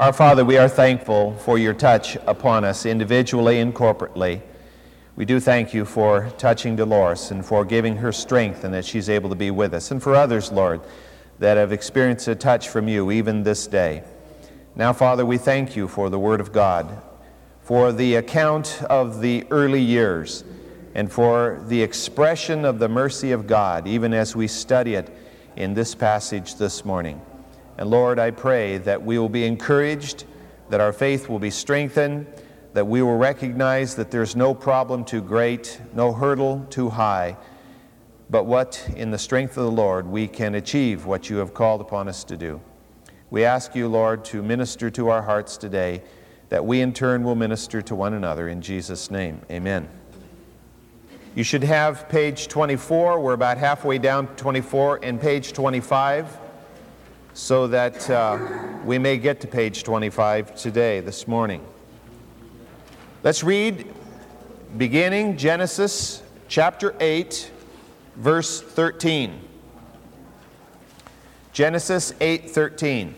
Our Father, we are thankful for your touch upon us individually and corporately. We do thank you for touching Dolores and for giving her strength and that she's able to be with us. And for others, Lord, that have experienced a touch from you even this day. Now, Father, we thank you for the Word of God, for the account of the early years, and for the expression of the mercy of God, even as we study it in this passage this morning. And Lord, I pray that we will be encouraged, that our faith will be strengthened, that we will recognize that there's no problem too great, no hurdle too high, but what, in the strength of the Lord, we can achieve what you have called upon us to do. We ask you, Lord, to minister to our hearts today, that we in turn will minister to one another. In Jesus' name, amen. You should have page 24. We're about halfway down 24 and page 25 so that uh, we may get to page 25 today, this morning. Let's read beginning Genesis chapter 8, verse 13. Genesis 8:13.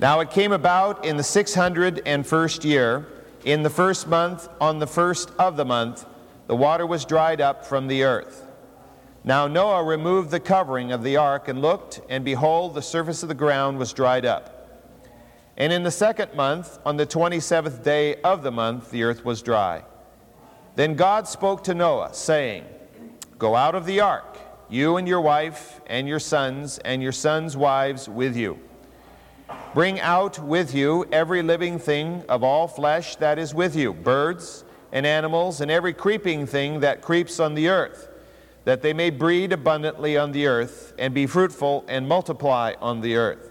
Now it came about in the 601st year, in the first month, on the first of the month, the water was dried up from the earth. Now Noah removed the covering of the ark and looked, and behold, the surface of the ground was dried up. And in the second month, on the 27th day of the month, the earth was dry. Then God spoke to Noah, saying, Go out of the ark, you and your wife, and your sons, and your sons' wives with you. Bring out with you every living thing of all flesh that is with you, birds and animals, and every creeping thing that creeps on the earth that they may breed abundantly on the earth, and be fruitful and multiply on the earth.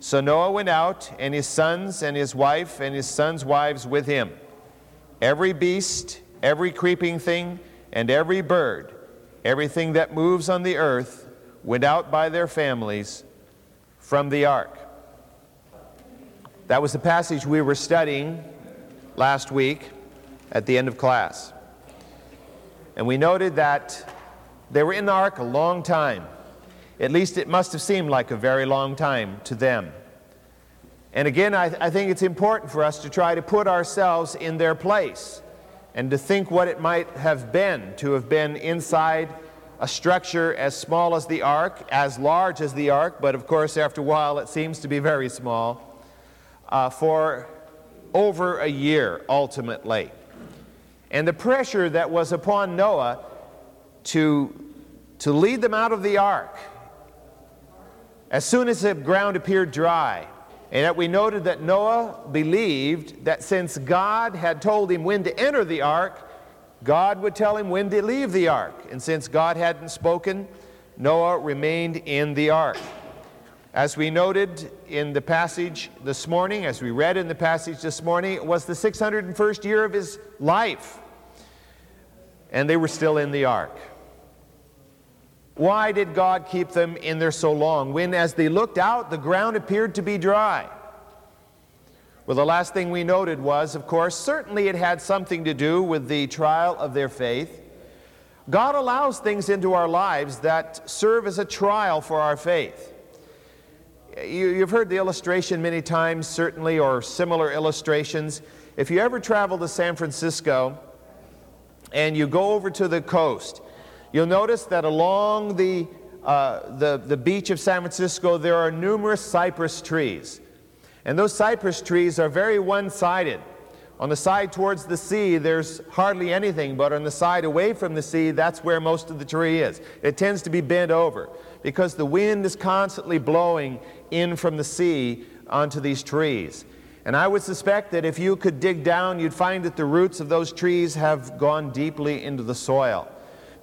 So Noah went out, and his sons, and his wife, and his sons' wives with him. Every beast, every creeping thing, and every bird, everything that moves on the earth, went out by their families from the ark. That was the passage we were studying last week at the end of class. And we noted that they were in the ark a long time. At least it must have seemed like a very long time to them. And again, I, I, think it's important for us to try to put ourselves in their place and to think what it might have been to have been inside a structure as small as the ark, as large as the ark, but of course, after a while, it seems to be very small, uh, for over a year ultimately. And the pressure that was upon Noah to, to lead them out of the ark as soon as the ground appeared dry. And that we noted that Noah believed that since God had told him when to enter the ark, God would tell him when to leave the ark. And since God hadn't spoken, Noah remained in the ark. As we noted in the passage this morning, as we read in the passage this morning, it was the 601st year of his life. And they were still in the ark. Why did God keep them in there so long when, as they looked out, the ground appeared to be dry? Well, the last thing we noted was, of course, certainly it had something to do with the trial of their faith. God allows things into our lives that serve as a trial for our faith. You, have heard the illustration many times, certainly, or similar illustrations. If you ever travel to San Francisco and you go over to the coast, You'll notice that along the, uh, the, the beach of San Francisco, there are numerous cypress trees. And those cypress trees are very one sided. On the side towards the sea, there's hardly anything, but on the side away from the sea, that's where most of the tree is. It tends to be bent over because the wind is constantly blowing in from the sea onto these trees. And I would suspect that if you could dig down, you'd find that the roots of those trees have gone deeply into the soil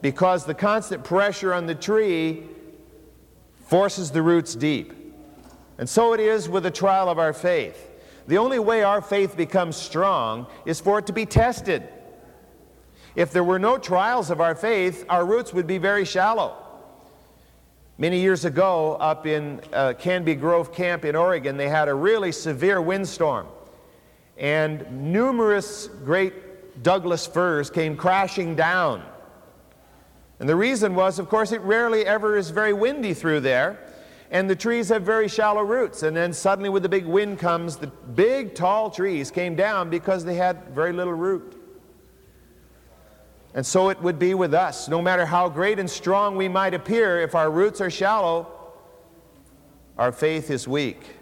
because the constant pressure on the tree forces the roots deep. And so it is with the trial of our faith. The only way our faith becomes strong is for it to be tested. If there were no trials of our faith, our roots would be very shallow. Many years ago, up in uh, Canby Grove Camp in Oregon, they had a really severe windstorm. And numerous great Douglas firs came crashing down and the reason was, of course, it rarely ever is very windy through there. And the trees have very shallow roots. And then suddenly, with the big wind comes, the big tall trees came down because they had very little root. And so it would be with us. No matter how great and strong we might appear, if our roots are shallow, our faith is weak.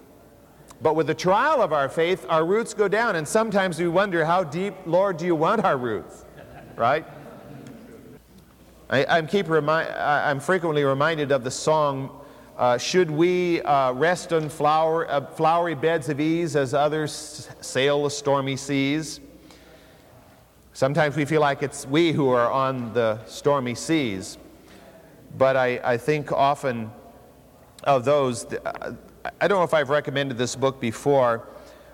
But with the trial of our faith, our roots go down. And sometimes we wonder, how deep, Lord, do you want our roots? Right? I, am keep I'm frequently reminded of the song, uh, Should we uh, rest on flower, uh, flowery beds of ease as others sail the stormy seas? Sometimes we feel like it's we who are on the stormy seas. But I, I think often of those, I don't know if I've recommended this book before,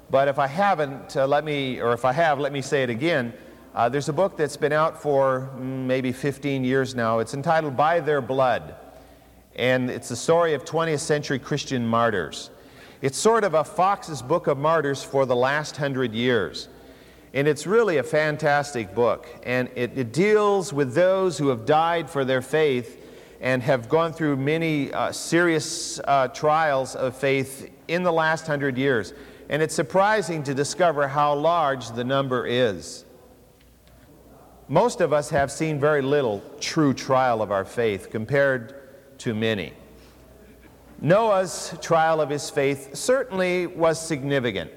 but if I haven't, uh, let me, or if I have, let me say it again. Uh, there's a book that's been out for mm, maybe 15 years now. It's entitled By Their Blood, and it's the story of 20th century Christian martyrs. It's sort of a Fox's Book of Martyrs for the last hundred years. And it's really a fantastic book. And it, it, deals with those who have died for their faith and have gone through many uh, serious uh, trials of faith in the last hundred years. And it's surprising to discover how large the number is. Most of us have seen very little true trial of our faith compared to many. Noah's trial of his faith certainly was significant.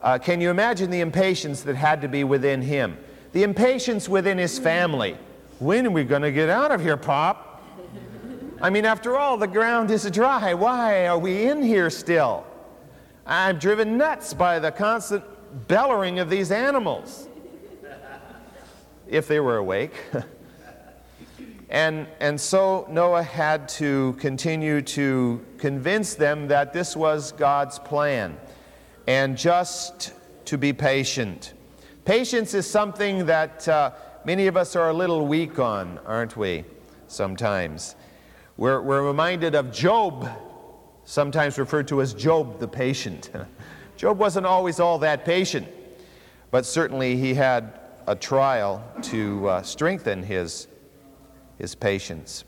Uh, can you imagine the impatience that had to be within him? The impatience within his family. When are we going to get out of here, Pop? I mean, after all, the ground is dry. Why are we in here still? I'm driven nuts by the constant bellowing of these animals. If they were awake. and, and so Noah had to continue to convince them that this was God's plan and just to be patient. Patience is something that uh, many of us are a little weak on, aren't we? Sometimes. We're, we're reminded of Job, sometimes referred to as Job the patient. Job wasn't always all that patient, but certainly he had a trial to uh, strengthen his, his patience.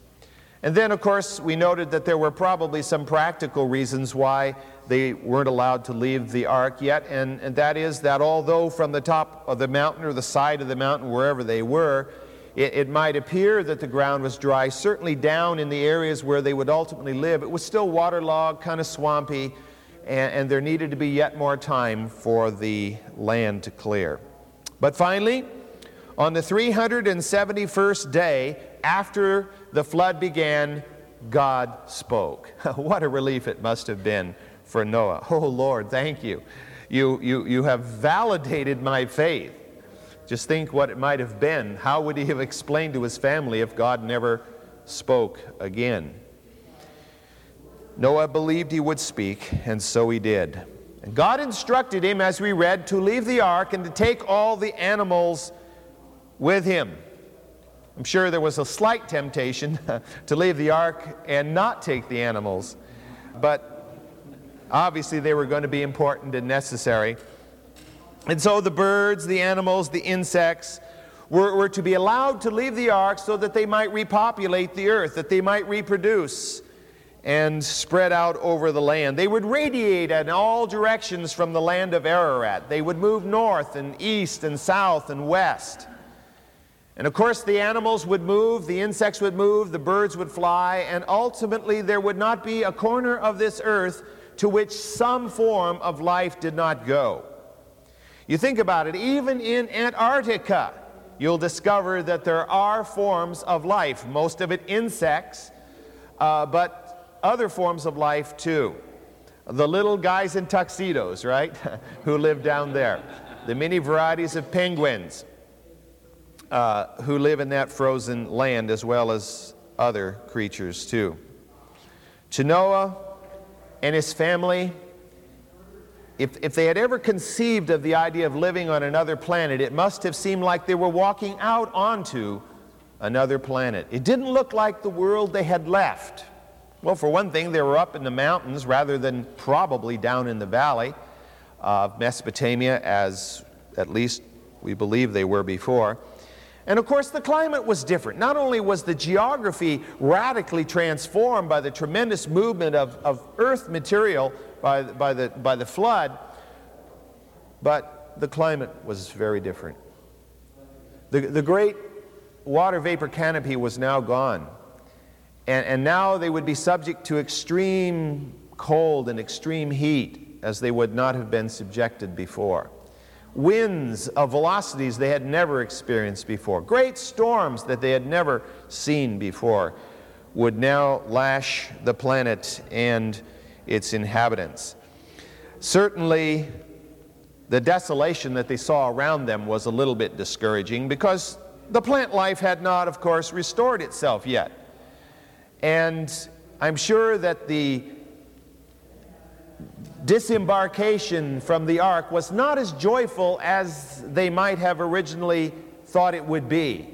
And then, of course, we noted that there were probably some practical reasons why they weren't allowed to leave the ark yet, and, and that is that although from the top of the mountain or the side of the mountain, wherever they were, it, it might appear that the ground was dry, certainly down in the areas where they would ultimately live, it was still waterlogged, kind of swampy, and, and there needed to be yet more time for the land to clear. But finally, on the 371st day after the flood began, God spoke. what a relief it must have been for Noah. Oh Lord, thank you. You, you, you have validated my faith. Just think what it might have been. How would he have explained to his family if God never spoke again? Noah believed he would speak, and so he did. And God instructed him, as we read, to leave the ark and to take all the animals with him. I'm sure there was a slight temptation to leave the ark and not take the animals, but Obviously, they were going to be important and necessary. And so the birds, the animals, the insects were, were to be allowed to leave the ark so that they might repopulate the earth, that they might reproduce and spread out over the land. They would radiate in all directions from the land of Ararat. They would move north and east and south and west. And of course, the animals would move, the insects would move, the birds would fly, and ultimately there would not be a corner of this earth to which some form of life did not go. You think about it, even in Antarctica, you'll discover that there are forms of life, most of it insects, uh, but other forms of life too. The little guys in tuxedos, right, who live down there. The many varieties of penguins uh, who live in that frozen land, as well as other creatures too. To Noah, and his family, if, if they had ever conceived of the idea of living on another planet, it must have seemed like they were walking out onto another planet. It didn't look like the world they had left. Well, for one thing, they were up in the mountains rather than probably down in the valley of Mesopotamia, as at least we believe they were before. And of course, the climate was different. Not only was the geography radically transformed by the tremendous movement of, of earth material by, by, the, by the flood, but the climate was very different. The, the great water vapor canopy was now gone. And, and now they would be subject to extreme cold and extreme heat as they would not have been subjected before winds of velocities they had never experienced before, great storms that they had never seen before, would now lash the planet and its inhabitants. Certainly, the desolation that they saw around them was a little bit discouraging because the plant life had not, of course, restored itself yet. And I'm sure that the disembarkation from the ark was not as joyful as they might have originally thought it would be.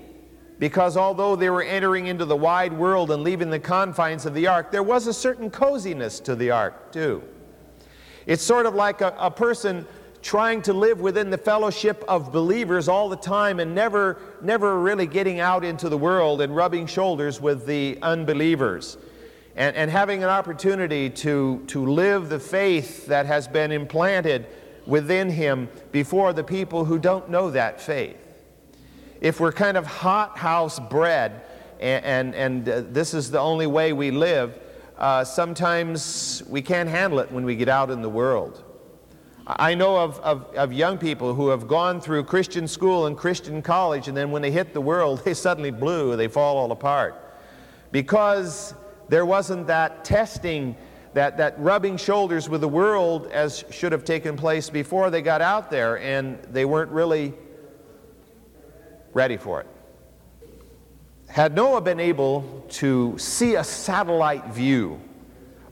Because although they were entering into the wide world and leaving the confines of the ark, there was a certain coziness to the ark, too. It's sort of like a, a person trying to live within the fellowship of believers all the time and never, never really getting out into the world and rubbing shoulders with the unbelievers and, and having an opportunity to, to live the faith that has been implanted within him before the people who don't know that faith. If we're kind of hothouse bred and, and, and uh, this is the only way we live, uh, sometimes we can't handle it when we get out in the world. I know of, of, of, young people who have gone through Christian school and Christian college, and then when they hit the world, they suddenly blew, they fall all apart. Because there wasn't that testing, that, that rubbing shoulders with the world as should have taken place before they got out there, and they weren't really ready for it. Had Noah been able to see a satellite view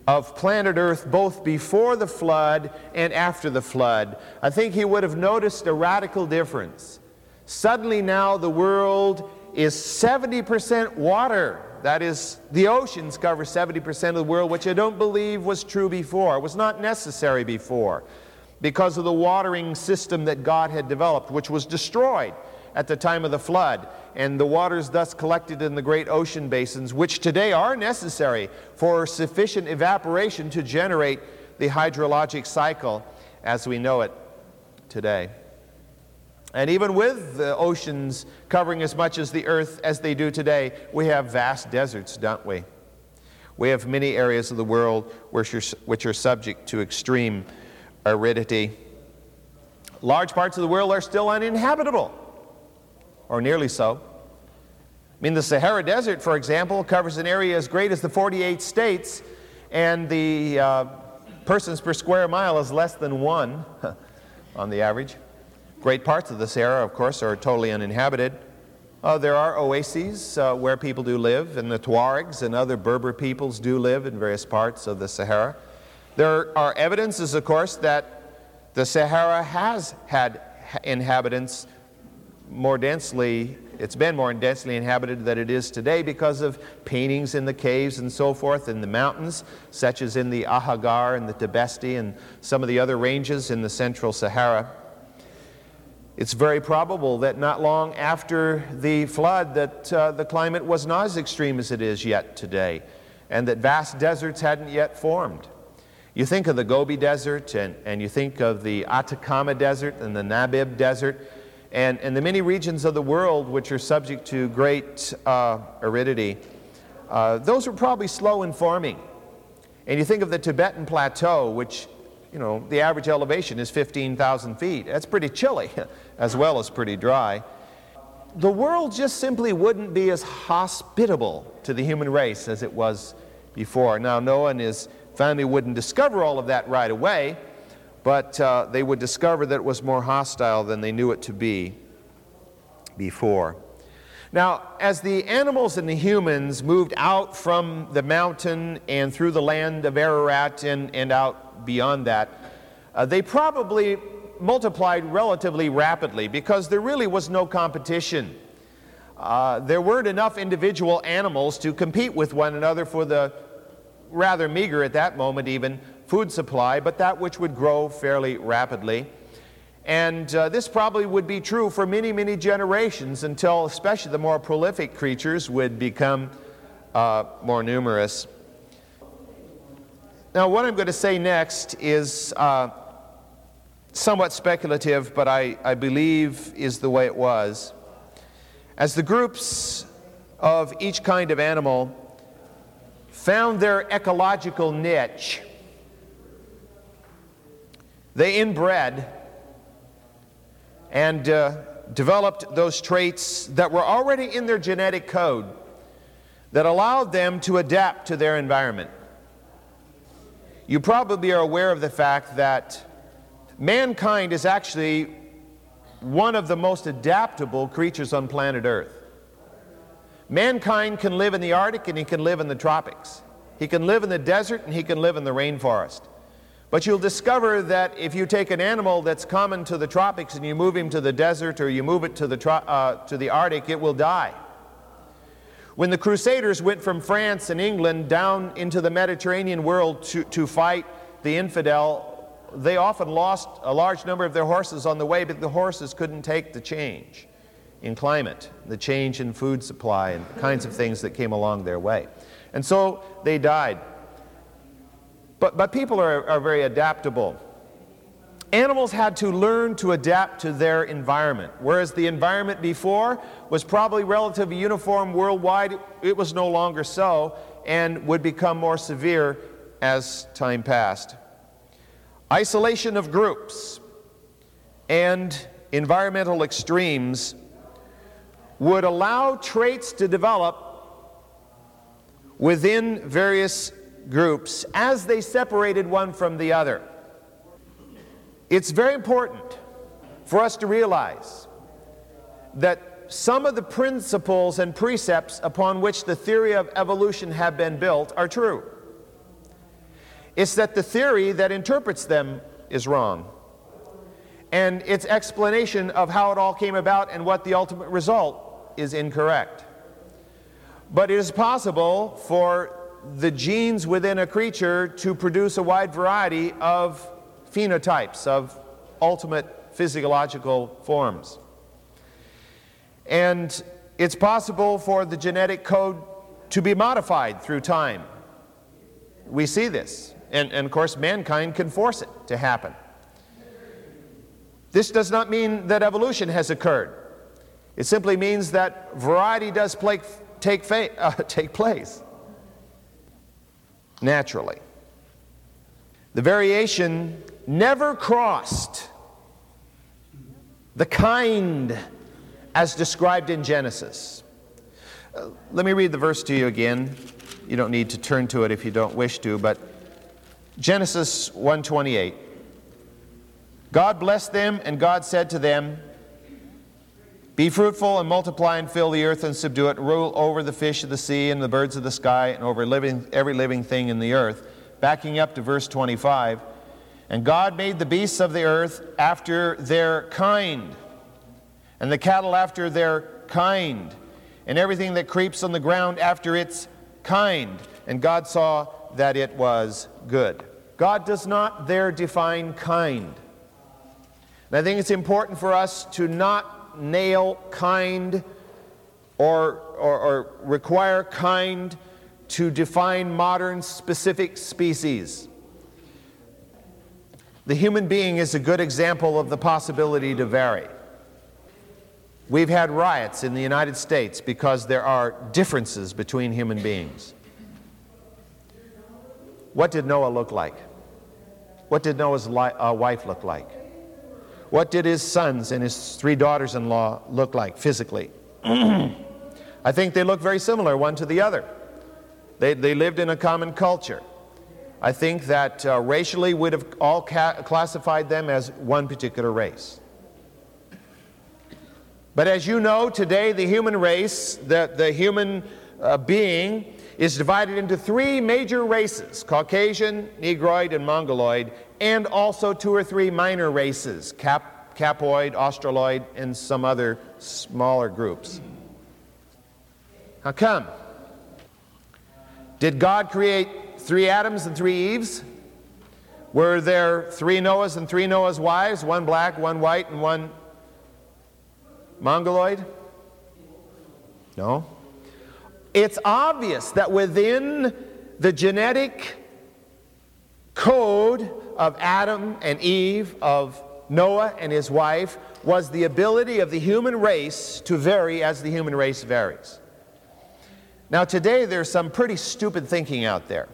of planet Earth both before the flood and after the flood, I think he would have noticed a radical difference. Suddenly now the world is 70% water that is, the oceans cover 70% of the world, which I don't believe was true before. It was not necessary before because of the watering system that God had developed, which was destroyed at the time of the flood, and the waters thus collected in the great ocean basins, which today are necessary for sufficient evaporation to generate the hydrologic cycle as we know it today. And even with the oceans covering as much as the earth as they do today, we have vast deserts, don't we? We have many areas of the world which are, which are subject to extreme aridity. Large parts of the world are still uninhabitable, or nearly so. I mean, the Sahara Desert, for example, covers an area as great as the 48 states, and the uh, persons per square mile is less than one on the average. Great parts of the Sahara, of course, are totally uninhabited. Uh, there are oases uh, where people do live, and the Tuaregs and other Berber peoples do live in various parts of the Sahara. There are evidences, of course, that the Sahara has had inhabitants more densely, it's been more densely inhabited than it is today because of paintings in the caves and so forth in the mountains, such as in the Ahaggar and the Tibesti and some of the other ranges in the central Sahara. It's very probable that not long after the flood that uh, the climate was not as extreme as it is yet today and that vast deserts hadn't yet formed. You think of the Gobi Desert and, and you think of the Atacama Desert and the Namib Desert and, the many regions of the world which are subject to great uh, aridity. Uh, those were probably slow in forming. And you think of the Tibetan Plateau, which you know, the average elevation is 15,000 feet. That's pretty chilly, as well as pretty dry. The world just simply wouldn't be as hospitable to the human race as it was before. Now, Noah and his family wouldn't discover all of that right away, but uh, they would discover that it was more hostile than they knew it to be before. Now, as the animals and the humans moved out from the mountain and through the land of Ararat and, and out beyond that, uh, they probably multiplied relatively rapidly because there really was no competition. Uh, there weren't enough individual animals to compete with one another for the rather meager at that moment even food supply, but that which would grow fairly rapidly. And uh, this probably would be true for many, many generations until, especially, the more prolific creatures would become uh, more numerous. Now, what I'm going to say next is uh, somewhat speculative, but I, I believe is the way it was. As the groups of each kind of animal found their ecological niche, they inbred and uh, developed those traits that were already in their genetic code that allowed them to adapt to their environment. You probably are aware of the fact that mankind is actually one of the most adaptable creatures on planet Earth. Mankind can live in the Arctic and he can live in the tropics. He can live in the desert and he can live in the rainforest. But you'll discover that if you take an animal that's common to the tropics and you move him to the desert or you move it to the, uh, to the Arctic, it will die. When the Crusaders went from France and England down into the Mediterranean world to, to fight the infidel, they often lost a large number of their horses on the way, but the horses couldn't take the change in climate, the change in food supply, and the kinds of things that came along their way. And so they died. But, but people are, are very adaptable. Animals had to learn to adapt to their environment. Whereas the environment before was probably relatively uniform worldwide, it was no longer so and would become more severe as time passed. Isolation of groups and environmental extremes would allow traits to develop within various groups as they separated one from the other. It's very important for us to realize that some of the principles and precepts upon which the theory of evolution have been built are true. It's that the theory that interprets them is wrong. And its explanation of how it all came about and what the ultimate result is incorrect. But it is possible for the genes within a creature to produce a wide variety of phenotypes, of ultimate physiological forms. And it's possible for the genetic code to be modified through time. We see this. And, and, of course, mankind can force it to happen. This does not mean that evolution has occurred. It simply means that variety does play, take, uh, take place naturally. The variation never crossed the kind as described in Genesis. Uh, let me read the verse to you again. You don't need to turn to it if you don't wish to, but Genesis 1:28. God blessed them and God said to them, be fruitful and multiply and fill the earth and subdue it, rule over the fish of the sea and the birds of the sky and over living, every living thing in the earth. Backing up to verse 25. And God made the beasts of the earth after their kind, and the cattle after their kind, and everything that creeps on the ground after its kind. And God saw that it was good. God does not there define kind. And I think it's important for us to not nail kind or, or, or require kind to define modern specific species. The human being is a good example of the possibility to vary. We've had riots in the United States because there are differences between human beings. What did Noah look like? What did Noah's li- uh, wife look like? What did his sons and his three daughters in law look like physically? I think they look very similar one to the other. They, they lived in a common culture. I think that uh, racially we'd have all ca- classified them as one particular race. But as you know, today the human race, the, the human uh, being, is divided into three major races Caucasian, Negroid, and Mongoloid, and also two or three minor races Cap, Capoid, Australoid, and some other smaller groups. How come? Did God create three Adams and three Eves? Were there three Noahs and three Noah's wives, one black, one white, and one mongoloid? No. It's obvious that within the genetic code of Adam and Eve, of Noah and his wife, was the ability of the human race to vary as the human race varies. Now, today there's some pretty stupid thinking out there.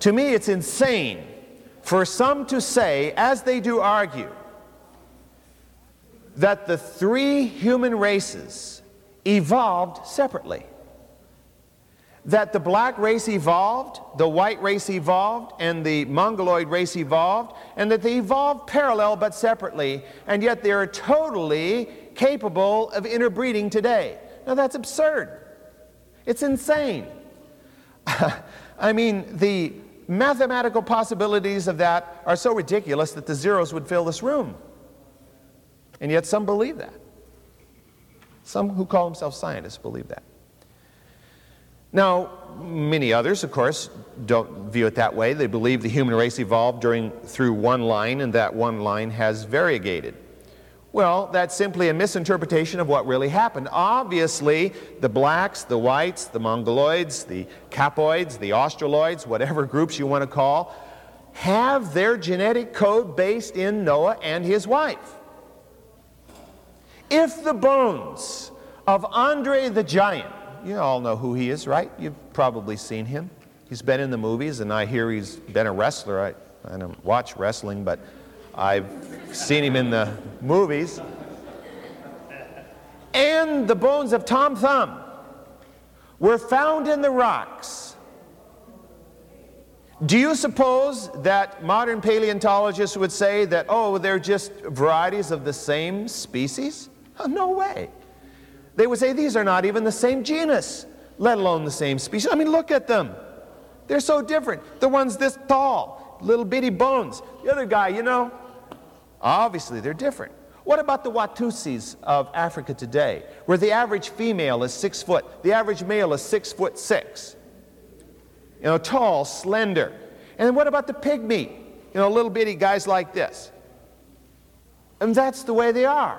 To me, it's insane for some to say, as they do argue, that the three human races evolved separately. That the black race evolved, the white race evolved, and the mongoloid race evolved, and that they evolved parallel but separately, and yet they are totally capable of interbreeding today. Now that's absurd. It's insane. I mean, the mathematical possibilities of that are so ridiculous that the zeros would fill this room. And yet some believe that. Some who call themselves scientists believe that. Now, many others, of course, don't view it that way. They believe the human race evolved during, through one line and that one line has variegated. Well, that's simply a misinterpretation of what really happened. Obviously, the blacks, the whites, the mongoloids, the capoids, the australoids, whatever groups you want to call, have their genetic code based in Noah and his wife. If the bones of Andre the Giant, you all know who he is, right? You've probably seen him. He's been in the movies, and I hear he's been a wrestler. I, I don't watch wrestling, but I've seen him in the movies. And the bones of Tom Thumb were found in the rocks. Do you suppose that modern paleontologists would say that, oh, they're just varieties of the same species? Oh, no way. They would say these are not even the same genus, let alone the same species. I mean, look at them. They're so different. The one's this tall, little bitty bones. The other guy, you know, Obviously, they're different. What about the Watusis of Africa today, where the average female is six foot, the average male is six foot six? You know, tall, slender. And what about the pygmy? You know, little bitty guys like this. And that's the way they are.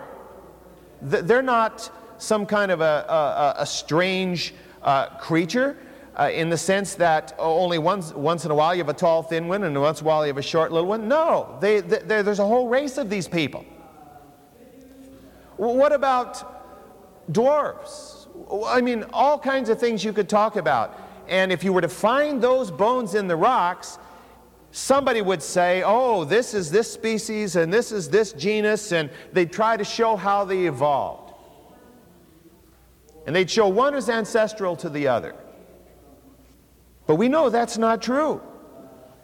They're not some kind of a, a, a strange uh, creature uh, in the sense that only once, once in a while you have a tall, thin one, and once in a while you have a short, little one. No, they, they, there's a whole race of these people. What about dwarfs? I mean, all kinds of things you could talk about. And if you were to find those bones in the rocks, somebody would say, oh, this is this species and this is this genus, and they'd try to show how they evolved. And they'd show one as ancestral to the other. But we know that's not true.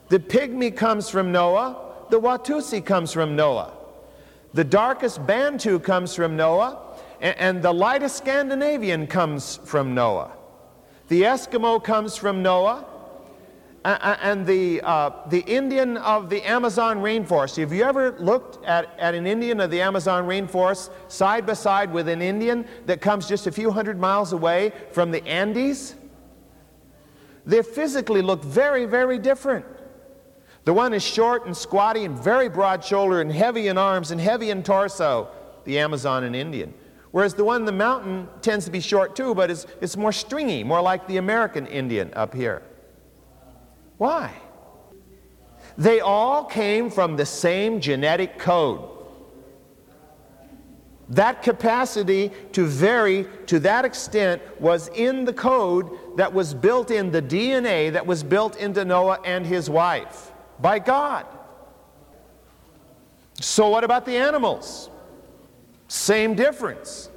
The pygmy comes from Noah, the Watusi comes from Noah. The darkest Bantu comes from Noah, and, and the lightest Scandinavian comes from Noah. The Eskimo comes from Noah, and the, uh, the Indian of the Amazon rainforest. Have you ever looked at, at an Indian of the Amazon rainforest side by side with an Indian that comes just a few hundred miles away from the Andes? They physically look very, very different. The one is short and squatty and very broad shouldered and heavy in arms and heavy in torso, the Amazon and Indian. Whereas the one in the mountain tends to be short too, but it's, it's more stringy, more like the American Indian up here. Why? They all came from the same genetic code. That capacity to vary to that extent was in the code that was built in the DNA that was built into Noah and his wife by God. So, what about the animals? Same difference.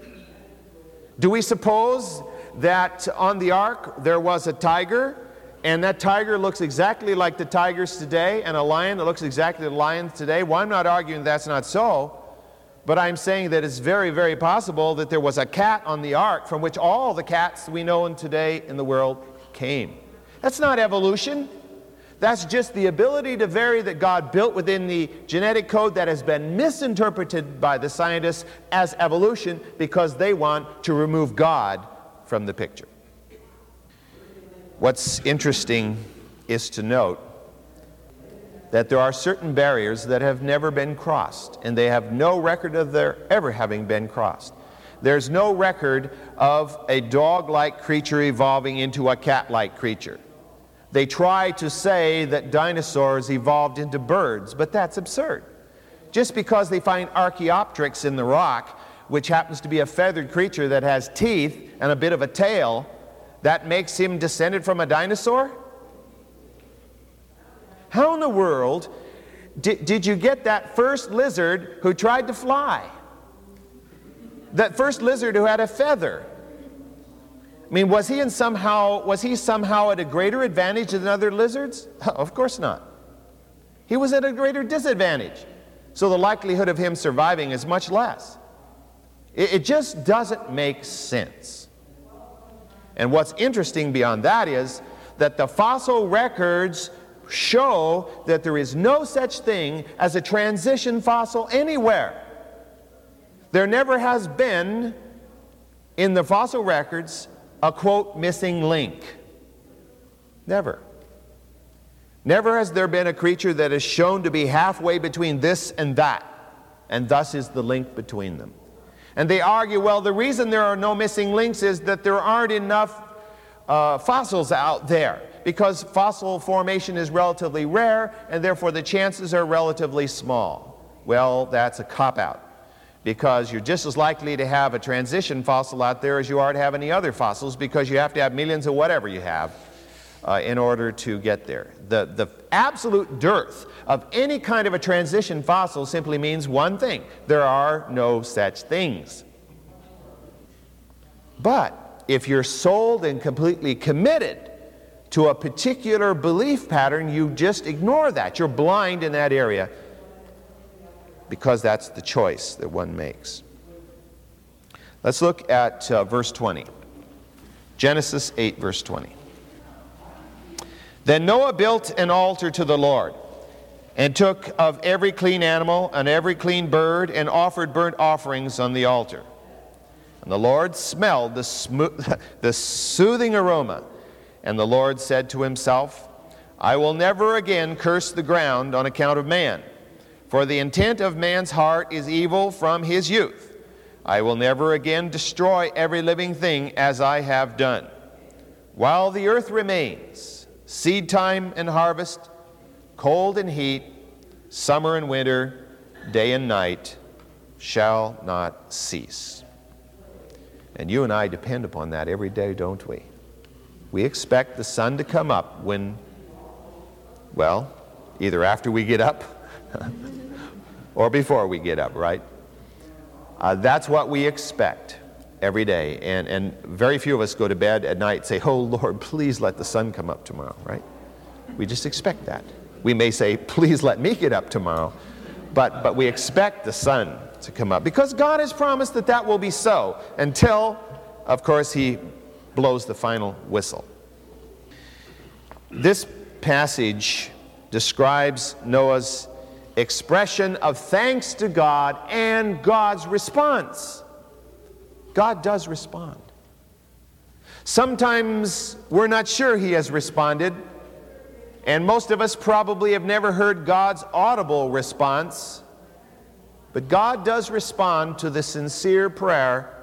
Do we suppose that on the ark there was a tiger and that tiger looks exactly like the tigers today and a lion that looks exactly like the lions today? Well, I'm not arguing that's not so. But I'm saying that it's very, very possible that there was a cat on the ark from which all the cats we know in today in the world came. That's not evolution. That's just the ability to vary that God built within the genetic code that has been misinterpreted by the scientists as evolution because they want to remove God from the picture. What's interesting is to note that there are certain barriers that have never been crossed, and they have no record of their ever having been crossed. There's no record of a dog like creature evolving into a cat like creature. They try to say that dinosaurs evolved into birds, but that's absurd. Just because they find Archaeopteryx in the rock, which happens to be a feathered creature that has teeth and a bit of a tail, that makes him descended from a dinosaur? How in the world did, did you get that first lizard who tried to fly? That first lizard who had a feather? I mean, was he in somehow was he somehow at a greater advantage than other lizards? of course not. He was at a greater disadvantage. So the likelihood of him surviving is much less. It, it just doesn't make sense. And what's interesting beyond that is that the fossil records show that there is no such thing as a transition fossil anywhere. There never has been in the fossil records a quote missing link. Never. Never has there been a creature that is shown to be halfway between this and that, and thus is the link between them. And they argue, well, the reason there are no missing links is that there aren't enough uh, fossils out there. Because fossil formation is relatively rare and therefore the chances are relatively small. Well, that's a cop out because you're just as likely to have a transition fossil out there as you are to have any other fossils because you have to have millions of whatever you have uh, in order to get there. The, the absolute dearth of any kind of a transition fossil simply means one thing there are no such things. But if you're sold and completely committed to a particular belief pattern, you just ignore that. You're blind in that area because that's the choice that one makes. Let's look at uh, verse 20. Genesis 8, verse 20. Then Noah built an altar to the Lord and took of every clean animal and every clean bird and offered burnt offerings on the altar. And the Lord smelled the, the soothing aroma and the Lord said to himself, I will never again curse the ground on account of man, for the intent of man's heart is evil from his youth. I will never again destroy every living thing as I have done. While the earth remains, seed time and harvest, cold and heat, summer and winter, day and night shall not cease. And you and I depend upon that every day, don't we? we expect the sun to come up when, well, either after we get up or before we get up, right? Uh, that's what we expect every day. And, and very few of us go to bed at night and say, Oh Lord, please let the sun come up tomorrow, right? We just expect that. We may say, Please let me get up tomorrow, but, but we expect the sun to come up because God has promised that that will be so until, of course, He blows the final whistle. This passage describes Noah's expression of thanks to God and God's response. God does respond. Sometimes we're not sure He has responded, and most of us probably have never heard God's audible response. But God does respond to the sincere prayer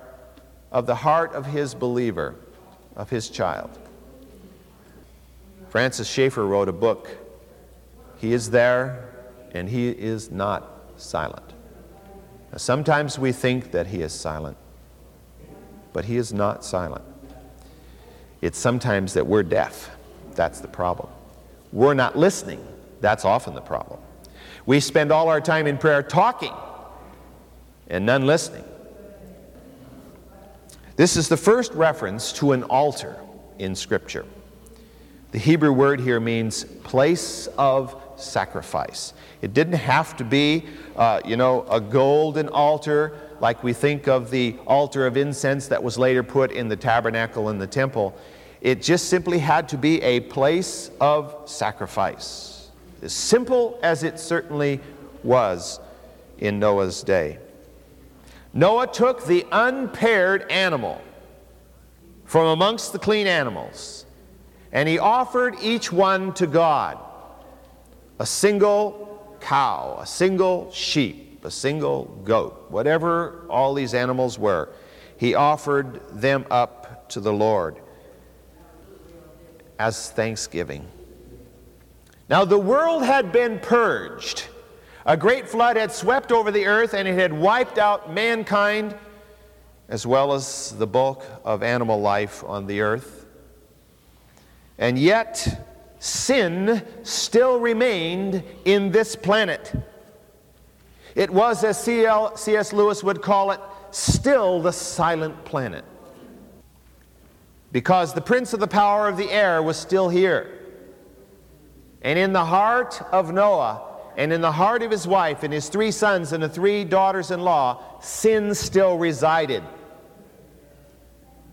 of the heart of His believer of his child. Francis Schaeffer wrote a book. He is there and he is not silent. Now, sometimes we think that he is silent, but he is not silent. It's sometimes that we're deaf. That's the problem. We're not listening. That's often the problem. We spend all our time in prayer talking and none listening. This is the first reference to an altar in Scripture. The Hebrew word here means place of sacrifice. It didn't have to be, uh, you know, a golden altar like we think of the altar of incense that was later put in the tabernacle in the temple. It just simply had to be a place of sacrifice. As simple as it certainly was in Noah's day. Noah took the unpaired animal from amongst the clean animals and he offered each one to God. a single cow, a single sheep, a single goat, whatever all these animals were, he offered them up to the Lord as thanksgiving. Now, the world had been purged. A great flood had swept over the earth and it had wiped out mankind as well as the bulk of animal life on the earth. And yet, sin still remained in this planet. It was, as C.S. Lewis would call it, still the silent planet. Because the prince of the power of the air was still here. And in the heart of Noah, and in the heart of his wife, and his three sons, and the three daughters in law, sin still resided.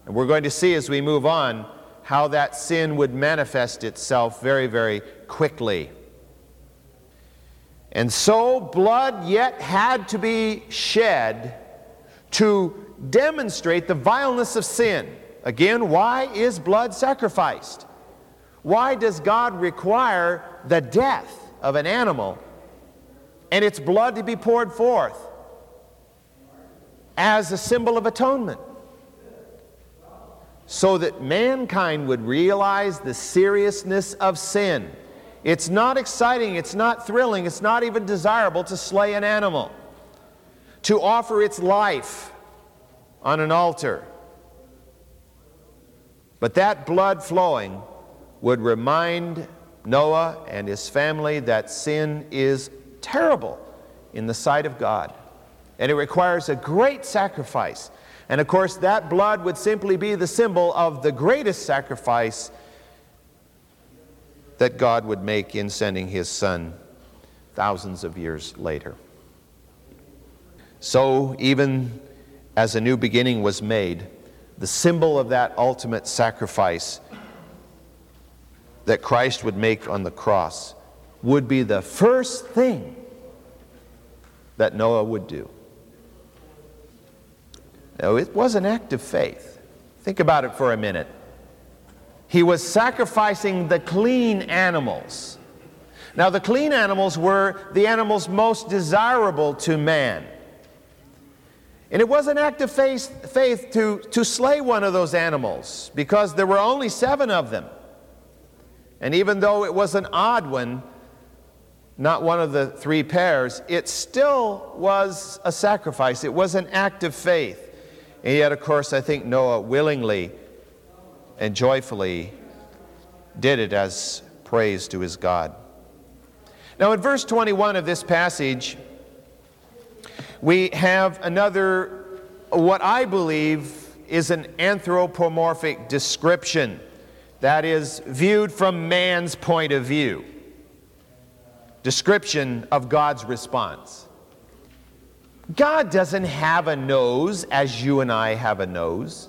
And we're going to see as we move on how that sin would manifest itself very, very quickly. And so, blood yet had to be shed to demonstrate the vileness of sin. Again, why is blood sacrificed? Why does God require the death of an animal and its blood to be poured forth as a symbol of atonement? so that mankind would realize the seriousness of sin. It's not exciting, it's not thrilling, it's not even desirable to slay an animal, to offer its life on an altar. But that blood flowing would remind Noah and his family that sin is terrible in the sight of God. And it requires a great sacrifice and of course, that blood would simply be the symbol of the greatest sacrifice that God would make in sending his son thousands of years later. So, even as a new beginning was made, the symbol of that ultimate sacrifice that Christ would make on the cross would be the first thing that Noah would do. No, it was an act of faith. Think about it for a minute. He was sacrificing the clean animals. Now, the clean animals were the animals most desirable to man. And it was an act of faith, faith to, to slay one of those animals because there were only seven of them. And even though it was an odd one, not one of the three pairs, it still was a sacrifice. It was an act of faith. And yet, of course, I think Noah willingly and joyfully did it as praise to his God. Now, in verse 21 of this passage, we have another, what I believe is an anthropomorphic description that is viewed from man's point of view. Description of God's response. God doesn't have a nose as you and I have a nose.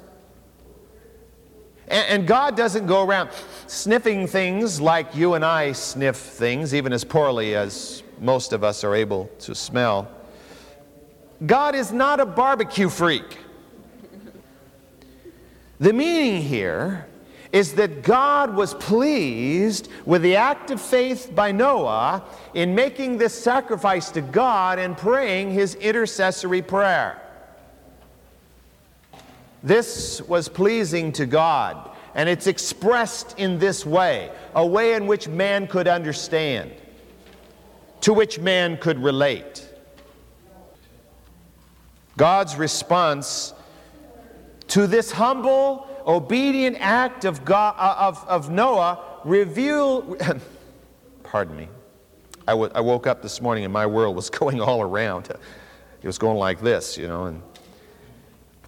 And, God doesn't go around sniffing things like you and I sniff things, even as poorly as most of us are able to smell. God is not a barbecue freak. The meaning here is that God was pleased with the act of faith by Noah in making this sacrifice to God and praying his intercessory prayer. This was pleasing to God, and it's expressed in this way a way in which man could understand, to which man could relate. God's response to this humble obedient act of, God, uh, of, of Noah reveal, pardon me, I, I woke up this morning and my world was going all around. It was going like this, you know, and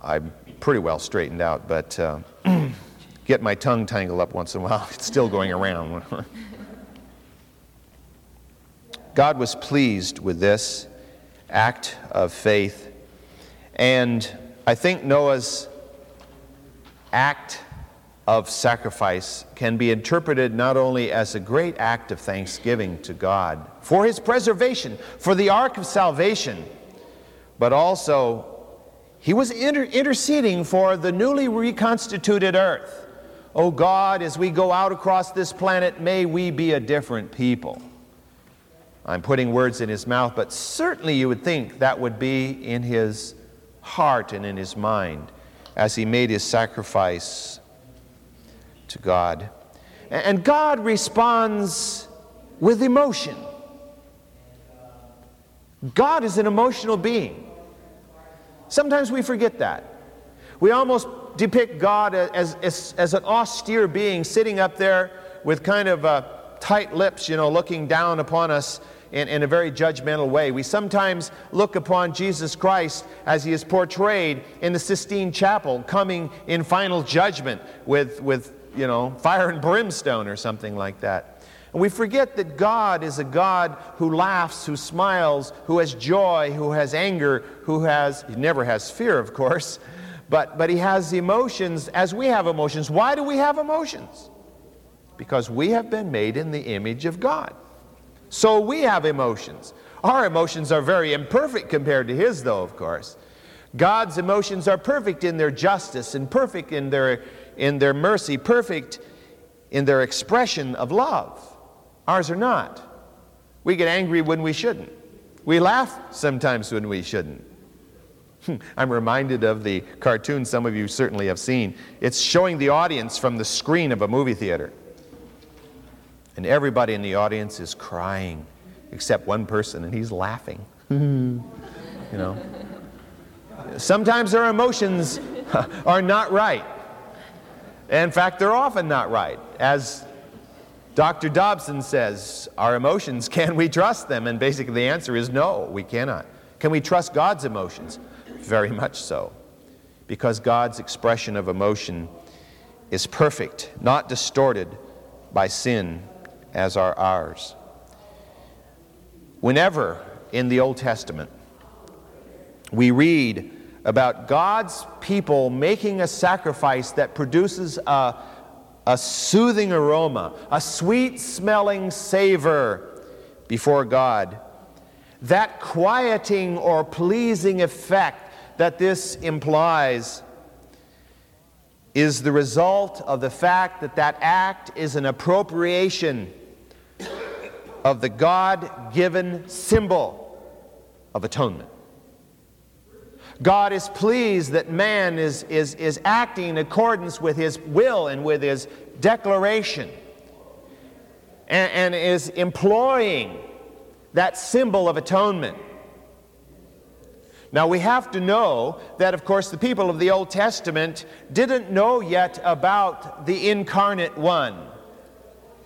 I'm pretty well straightened out, but uh, get my tongue tangled up once in a while. It's still going around. God was pleased with this act of faith, and I think Noah's act of sacrifice can be interpreted not only as a great act of thanksgiving to God for his preservation, for the ark of salvation, but also he was inter- interceding for the newly reconstituted earth. Oh God, as we go out across this planet, may we be a different people. I'm putting words in his mouth, but certainly you would think that would be in his heart and in his mind as he made his sacrifice to God. And God responds with emotion. God is an emotional being. Sometimes we forget that. We almost depict God as, as, as an austere being sitting up there with kind of uh, tight lips, you know, looking down upon us in, in a very judgmental way. We sometimes look upon Jesus Christ as he is portrayed in the Sistine Chapel, coming in final judgment with, with you know, fire and brimstone or something like that. And we forget that God is a God who laughs, who smiles, who has joy, who has anger, who has, he never has fear, of course, but, but he has emotions as we have emotions. Why do we have emotions? Because we have been made in the image of God. So we have emotions. Our emotions are very imperfect compared to his, though, of course. God's emotions are perfect in their justice and perfect in their, in their mercy, perfect in their expression of love. Ours are not. We get angry when we shouldn't. We laugh sometimes when we shouldn't. I'm reminded of the cartoon some of you certainly have seen. It's showing the audience from the screen of a movie theater. And everybody in the audience is crying except one person, and he's laughing. you know. Sometimes our emotions are not right. In fact, they're often not right. As Dr. Dobson says, our emotions, can we trust them? And basically the answer is no, we cannot. Can we trust God's emotions? Very much so. Because God's expression of emotion is perfect, not distorted by sin as are ours. Whenever in the Old Testament we read about God's people making a sacrifice that produces a, a soothing aroma, a sweet smelling savor before God, that quieting or pleasing effect that this implies is the result of the fact that that act is an appropriation of the God given symbol of atonement. God is pleased that man is, is, is acting in accordance with his will and with his declaration and, and is employing that symbol of atonement. Now we have to know that, of course, the people of the Old Testament didn't know yet about the incarnate one.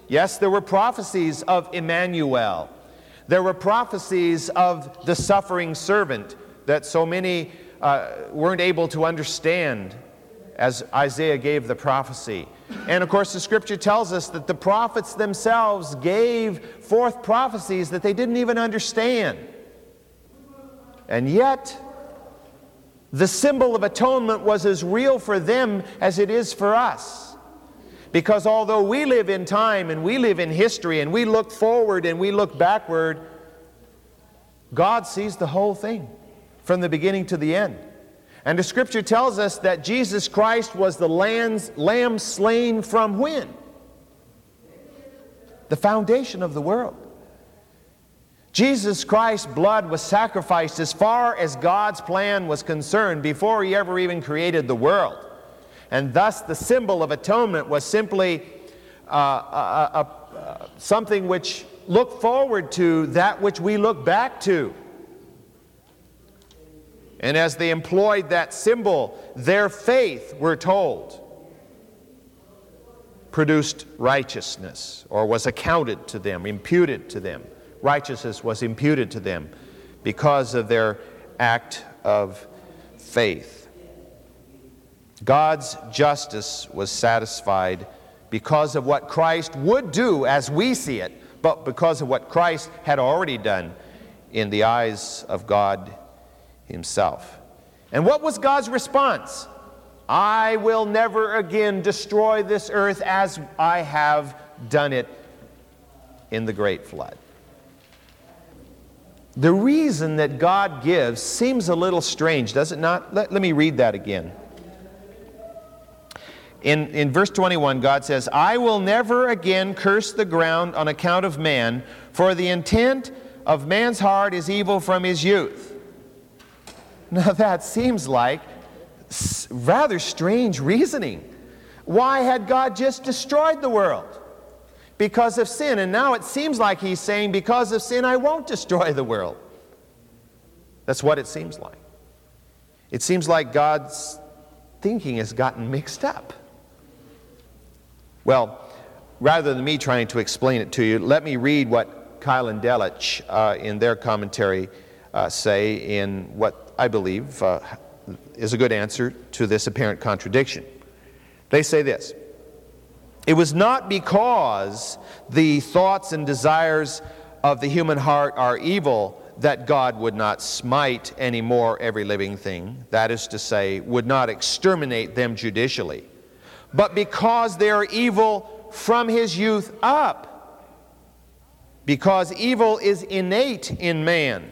Yes, there were prophecies of Emmanuel. There were prophecies of the suffering servant that so many uh, weren't able to understand as Isaiah gave the prophecy. And of course, the scripture tells us that the prophets themselves gave forth prophecies that they didn't even understand. And yet, the symbol of atonement was as real for them as it is for us. Because although we live in time and we live in history and we look forward and we look backward, God sees the whole thing from the beginning to the end. And the scripture tells us that Jesus Christ was the lamb's, lamb slain from when? The foundation of the world. Jesus Christ's blood was sacrificed as far as God's plan was concerned before He ever even created the world. And thus, the symbol of atonement was simply uh, uh, uh, uh, something which looked forward to that which we look back to. And as they employed that symbol, their faith, we're told, produced righteousness or was accounted to them, imputed to them. Righteousness was imputed to them because of their act of faith. God's justice was satisfied because of what Christ would do as we see it, but because of what Christ had already done in the eyes of God Himself. And what was God's response? I will never again destroy this earth as I have done it in the great flood. The reason that God gives seems a little strange, does it not? Let, let me read that again. In, in verse 21, God says, I will never again curse the ground on account of man, for the intent of man's heart is evil from his youth. Now that seems like rather strange reasoning. Why had God just destroyed the world? Because of sin. And now it seems like he's saying, because of sin, I won't destroy the world. That's what it seems like. It seems like God's thinking has gotten mixed up. Well, rather than me trying to explain it to you, let me read what Keil and Delitzsch uh, in their commentary uh, say in what I believe uh, is a good answer to this apparent contradiction. They say this It was not because the thoughts and desires of the human heart are evil that God would not smite any more every living thing, that is to say, would not exterminate them judicially, but because they are evil from his youth up. Because evil is innate in man.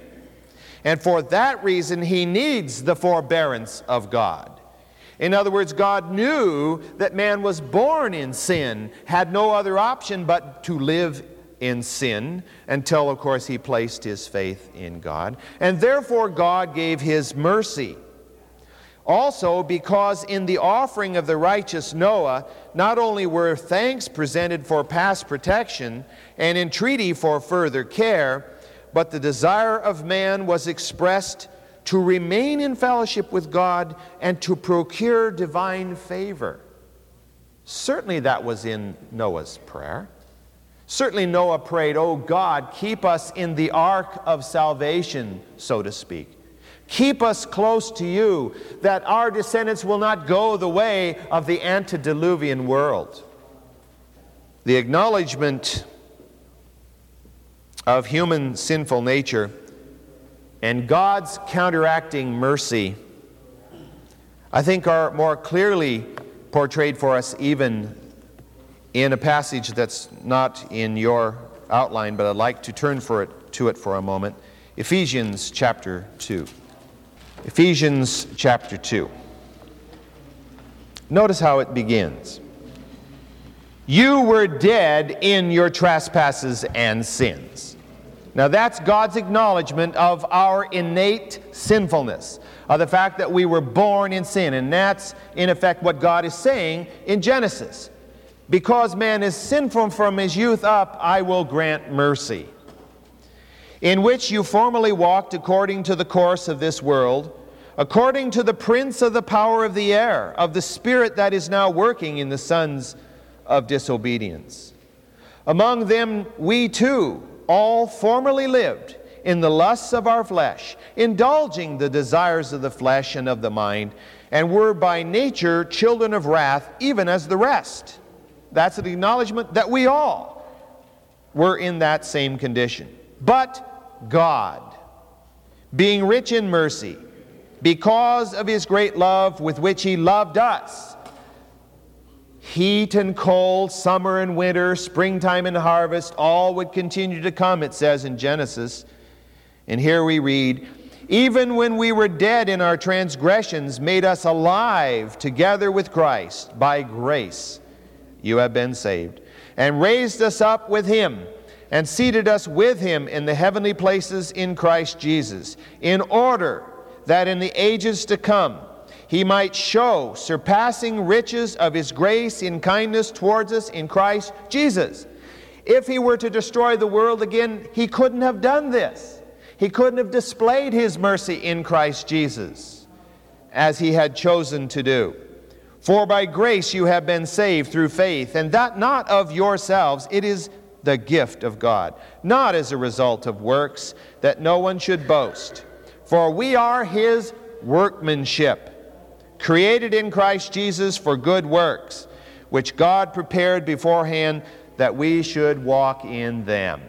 And for that reason, he needs the forbearance of God. In other words, God knew that man was born in sin, had no other option but to live in sin until, of course, he placed his faith in God. And therefore, God gave his mercy. Also, because in the offering of the righteous Noah, not only were thanks presented for past protection and entreaty for further care, but the desire of man was expressed to remain in fellowship with God and to procure divine favor. Certainly, that was in Noah's prayer. Certainly, Noah prayed, Oh God, keep us in the ark of salvation, so to speak. Keep us close to you, that our descendants will not go the way of the antediluvian world. The acknowledgement of human sinful nature and God's counteracting mercy, I think, are more clearly portrayed for us even in a passage that's not in your outline, but I'd like to turn for it, to it for a moment. Ephesians chapter 2. Ephesians chapter 2. Notice how it begins. You were dead in your trespasses and sins. Now, that's God's acknowledgement of our innate sinfulness, of the fact that we were born in sin. And that's, in effect, what God is saying in Genesis. Because man is sinful from his youth up, I will grant mercy. In which you formerly walked according to the course of this world, according to the prince of the power of the air, of the spirit that is now working in the sons of disobedience. Among them we too all formerly lived in the lusts of our flesh, indulging the desires of the flesh and of the mind, and were by nature children of wrath, even as the rest. That's an acknowledgement that we all were in that same condition. But God, being rich in mercy, because of his great love with which he loved us, heat and cold, summer and winter, springtime and harvest, all would continue to come, it says in Genesis. And here we read, even when we were dead in our transgressions, made us alive together with Christ by grace you have been saved, and raised us up with him, and seated us with him in the heavenly places in Christ Jesus, in order that in the ages to come he might show surpassing riches of his grace in kindness towards us in Christ Jesus. If he were to destroy the world again, he couldn't have done this. He couldn't have displayed his mercy in Christ Jesus as he had chosen to do. For by grace you have been saved through faith, and that not of yourselves, it is the gift of God, not as a result of works, that no one should boast. For we are his workmanship, created in Christ Jesus for good works, which God prepared beforehand that we should walk in them.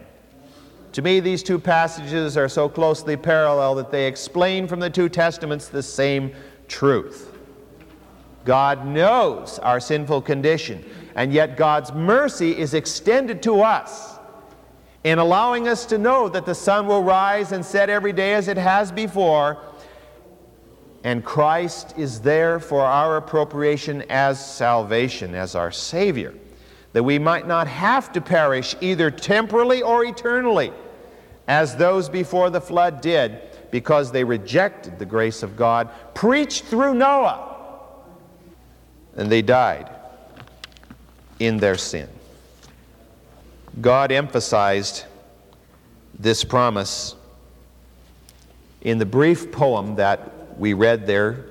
To me, these two passages are so closely parallel that they explain from the two testaments the same truth. God knows our sinful condition, and yet God's mercy is extended to us in allowing us to know that the sun will rise and set every day as it has before, and Christ is there for our appropriation as salvation, as our Savior, that we might not have to perish either temporally or eternally, as those before the flood did, because they rejected the grace of God, preached through Noah, and they died in their sin. God emphasized this promise in the brief poem that we read there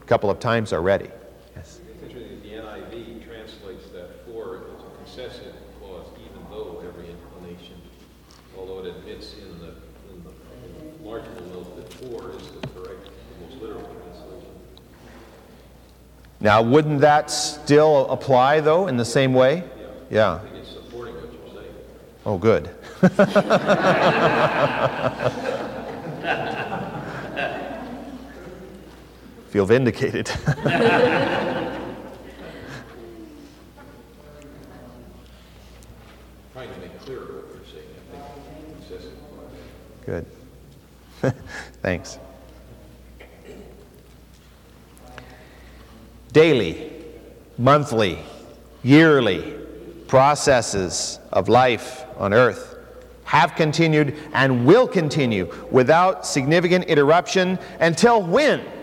a couple of times already. Yes. Interesting, the NIV translates that for as a concessive clause, even though every inclination, although it admits in the, in the, in the marginal note that for is the correct, the most literal translation. Now, wouldn't that still apply, though, in the same way? Yeah. I think it's supporting what you're saying. Oh, good. Feel vindicated. Trying to make clearer what you're saying, I think, concessive clause. Good. Thanks. Daily, monthly, yearly processes of life on earth have continued and will continue without significant interruption until when?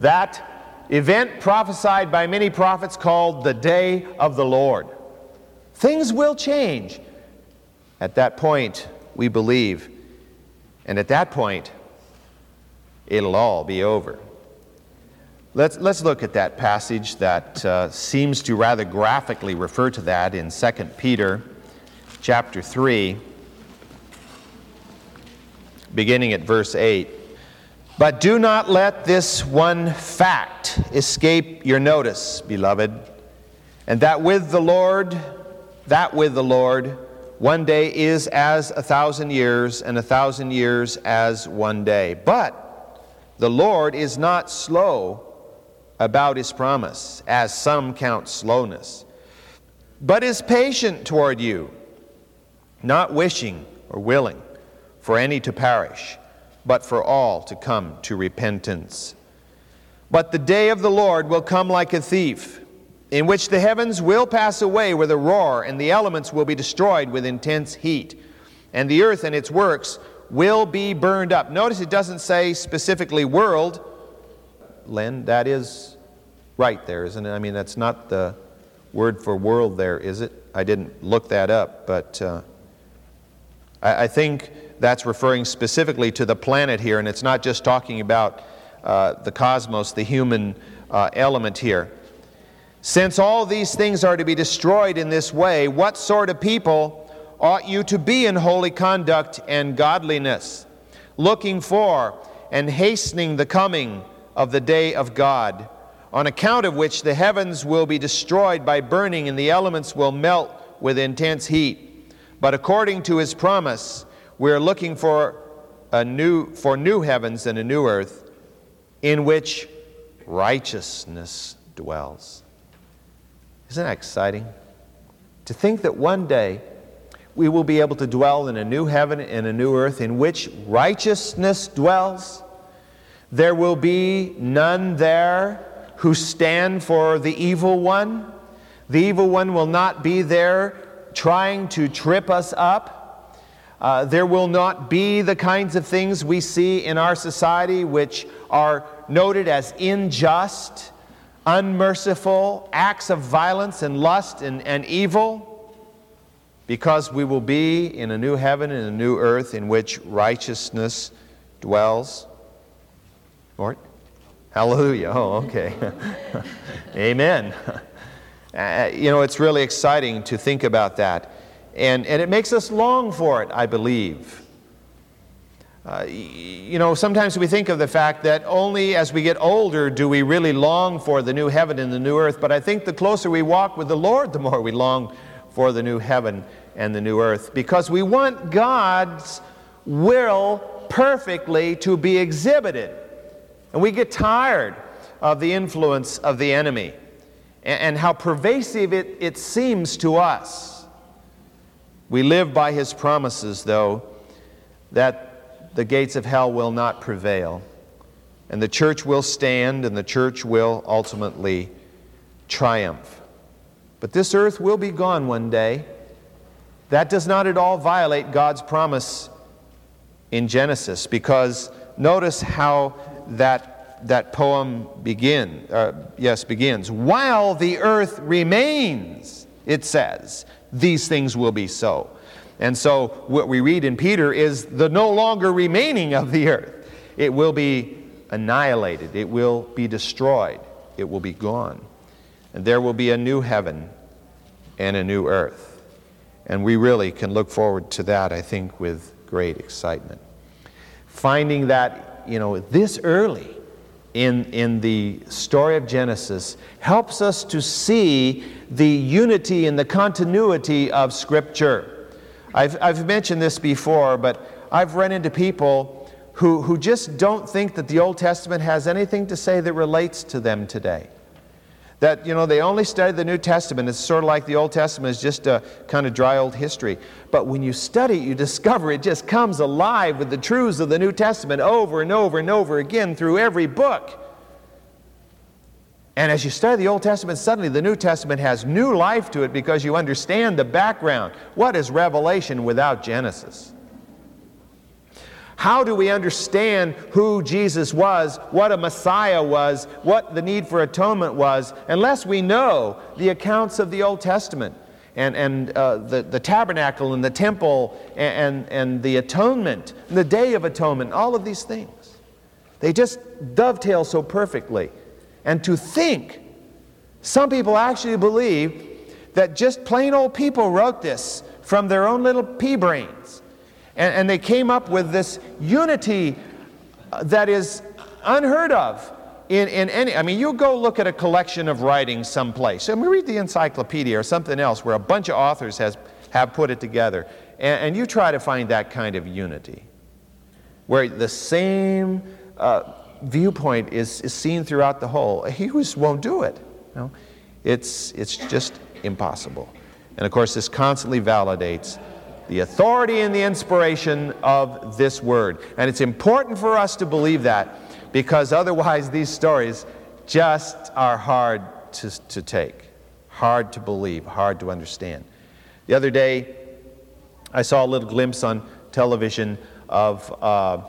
That event prophesied by many prophets called the day of the Lord. Things will change. At that point, we believe. And at that point, it'll all be over. Let's, let's look at that passage that uh, seems to rather graphically refer to that in 2 Peter chapter 3, beginning at verse 8. But do not let this one fact escape your notice, beloved, and that with the Lord, that with the Lord, one day is as a thousand years, and a thousand years as one day. But the Lord is not slow about his promise, as some count slowness, but is patient toward you, not wishing or willing for any to perish, but for all to come to repentance. But the day of the Lord will come like a thief, in which the heavens will pass away with a roar, and the elements will be destroyed with intense heat, and the earth and its works will be burned up. Notice it doesn't say specifically world, Len, that is right there, isn't it? I mean, that's not the word for world there, is it? I didn't look that up, but uh, I, I, think that's referring specifically to the planet here, and it's not just talking about uh, the cosmos, the human uh, element here. Since all these things are to be destroyed in this way, what sort of people ought you to be in holy conduct and godliness, looking for and hastening the coming of the day of God, on account of which the heavens will be destroyed by burning and the elements will melt with intense heat. But according to his promise, we are looking for a new for new heavens and a new earth in which righteousness dwells. Isn't that exciting? To think that one day we will be able to dwell in a new heaven and a new earth in which righteousness dwells. There will be none there who stand for the evil one. The evil one will not be there trying to trip us up. Uh, there will not be the kinds of things we see in our society which are noted as unjust, unmerciful, acts of violence and lust and, and evil, because we will be in a new heaven and a new earth in which righteousness dwells. Lord? Hallelujah. Oh, okay. Amen. Uh, you know, it's really exciting to think about that. And, and it makes us long for it, I believe. Uh, you know, sometimes we think of the fact that only as we get older do we really long for the new heaven and the new earth. But I think the closer we walk with the Lord, the more we long for the new heaven and the new earth. Because we want God's will perfectly to be exhibited. And we get tired of the influence of the enemy and, and how pervasive it, it seems to us. We live by his promises, though, that the gates of hell will not prevail, and the church will stand, and the church will ultimately triumph. But this earth will be gone one day, That does not at all violate God's promise in Genesis because notice how that, that poem begin, uh, yes, begins. While the earth remains, it says, these things will be so. And so what we read in Peter is the no longer remaining of the earth. It will be annihilated, it will be destroyed, it will be gone. And there will be a new heaven and a new earth. And we really can look forward to that, I think, with great excitement. Finding that, you know, this early in, in the story of Genesis helps us to see the unity and the continuity of Scripture. I've, I've mentioned this before, but I've run into people who, who just don't think that the Old Testament has anything to say that relates to them today. That, you know, they only study the New Testament. It's sort of like the Old Testament is just a kind of dry old history. But when you study it, you discover it just comes alive with the truths of the New Testament over and over and over again through every book. And as you study the Old Testament, suddenly the New Testament has new life to it because you understand the background. What is Revelation without Genesis? How do we understand who Jesus was, what a Messiah was, what the need for atonement was, unless we know the accounts of the Old Testament and, and uh, the, the tabernacle and the temple and, and, and the atonement, and the day of atonement, all of these things? They just dovetail so perfectly. And to think, some people actually believe that just plain old people wrote this from their own little pea brains. And, and they came up with this unity uh, that is unheard of in, in any. I mean, you go look at a collection of writings someplace. I mean, read the encyclopedia or something else where a bunch of authors has, have put it together. And, and you try to find that kind of unity where the same uh, viewpoint is, is seen throughout the whole. He just won't do it. You know? it's, it's just impossible. And of course, this constantly validates the authority and the inspiration of this word. And it's important for us to believe that because otherwise these stories just are hard to, to take, hard to believe, hard to understand. The other day, I saw a little glimpse on television of, uh, uh,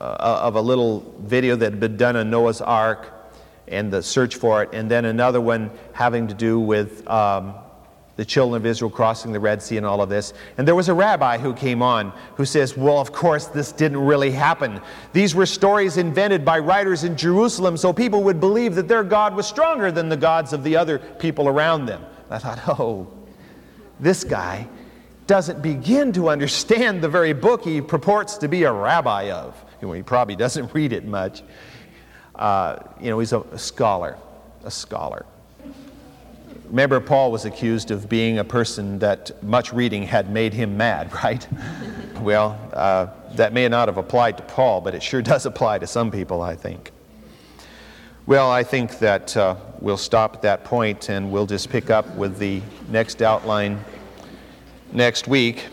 of a little video that had been done on Noah's Ark and the search for it, and then another one having to do with um, the children of Israel crossing the Red Sea and all of this. And there was a rabbi who came on who says, Well, of course, this didn't really happen. These were stories invented by writers in Jerusalem so people would believe that their God was stronger than the gods of the other people around them. I thought, Oh, this guy doesn't begin to understand the very book he purports to be a rabbi of. He probably doesn't read it much. Uh, you know, he's a, a scholar, a scholar. Remember, Paul was accused of being a person that much reading had made him mad, right? well, uh, that may not have applied to Paul, but it sure does apply to some people, I think. Well, I think that uh, we'll stop at that point and we'll just pick up with the next outline next week.